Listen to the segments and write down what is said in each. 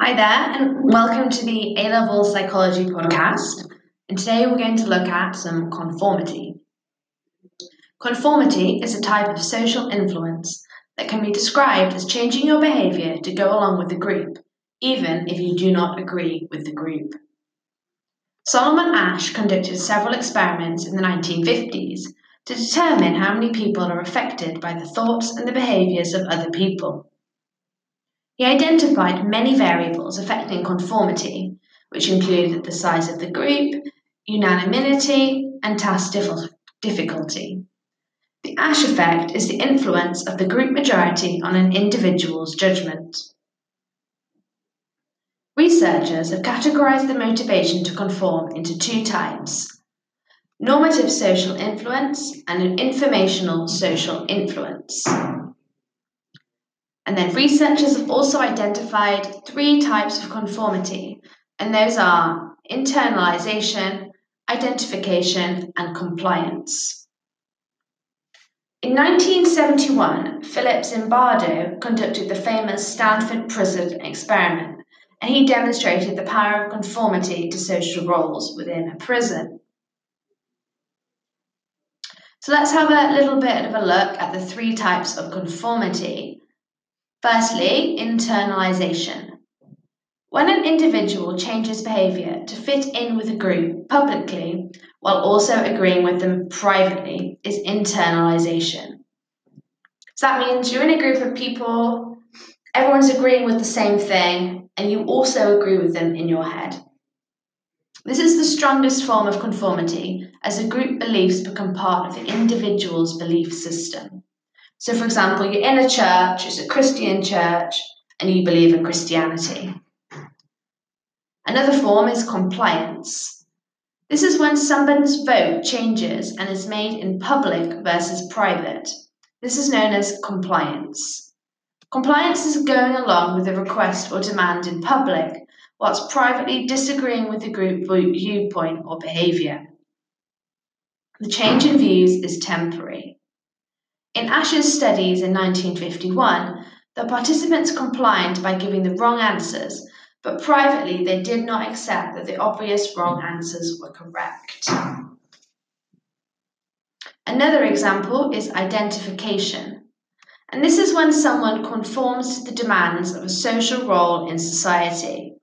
Hi there, and welcome to the A Level Psychology podcast. And today we're going to look at some conformity. Conformity is a type of social influence that can be described as changing your behavior to go along with the group, even if you do not agree with the group. Solomon Asch conducted several experiments in the 1950s to determine how many people are affected by the thoughts and the behaviors of other people. He identified many variables affecting conformity, which included the size of the group, unanimity, and task difficulty. The Asch effect is the influence of the group majority on an individual's judgment. Researchers have categorized the motivation to conform into two types normative social influence and an informational social influence. And then researchers have also identified three types of conformity, and those are internalization, identification, and compliance. In 1971, Philip Zimbardo conducted the famous Stanford Prison experiment, and he demonstrated the power of conformity to social roles within a prison. So let's have a little bit of a look at the three types of conformity Firstly, internalization. When an individual changes behavior to fit in with a group publicly while also agreeing with them privately is internalization. So that means you're in a group of people, everyone's agreeing with the same thing, and you also agree with them in your head. This is the strongest form of conformity as a group beliefs become part of the individual's belief system. So, for example, you're in a church, it's a Christian church, and you believe in Christianity. Another form is compliance. This is when someone's vote changes and is made in public versus private. This is known as compliance. Compliance is going along with a request or demand in public, whilst privately disagreeing with the group viewpoint or behaviour. The change in views is temporary. In Asch's studies in 1951, the participants complied by giving the wrong answers, but privately they did not accept that the obvious wrong answers were correct. Another example is identification. And this is when someone conforms to the demands of a social role in society.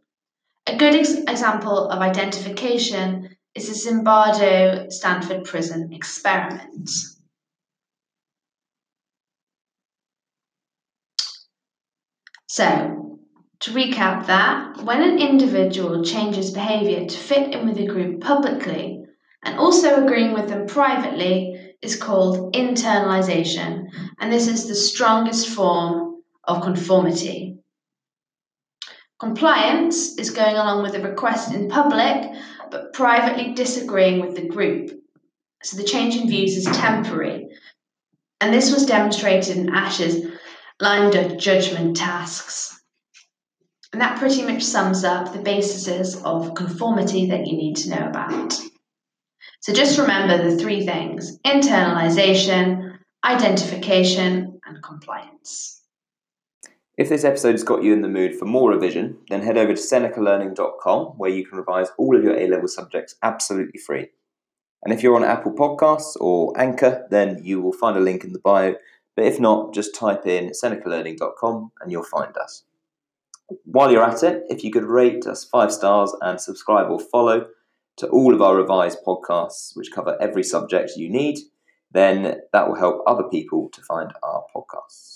A good ex- example of identification is the Zimbardo Stanford Prison experiment. So, to recap that, when an individual changes behaviour to fit in with a group publicly and also agreeing with them privately is called internalisation, and this is the strongest form of conformity. Compliance is going along with a request in public but privately disagreeing with the group. So the change in views is temporary. And this was demonstrated in Asch's Lambda judgment tasks. And that pretty much sums up the bases of conformity that you need to know about. So just remember the three things internalization, identification, and compliance. If this episode has got you in the mood for more revision, then head over to senecalearning.com where you can revise all of your A level subjects absolutely free. And if you're on Apple Podcasts or Anchor, then you will find a link in the bio but if not, just type in senecalearning.com and you'll find us. While you're at it, if you could rate us five stars and subscribe or follow to all of our revised podcasts, which cover every subject you need, then that will help other people to find our podcasts.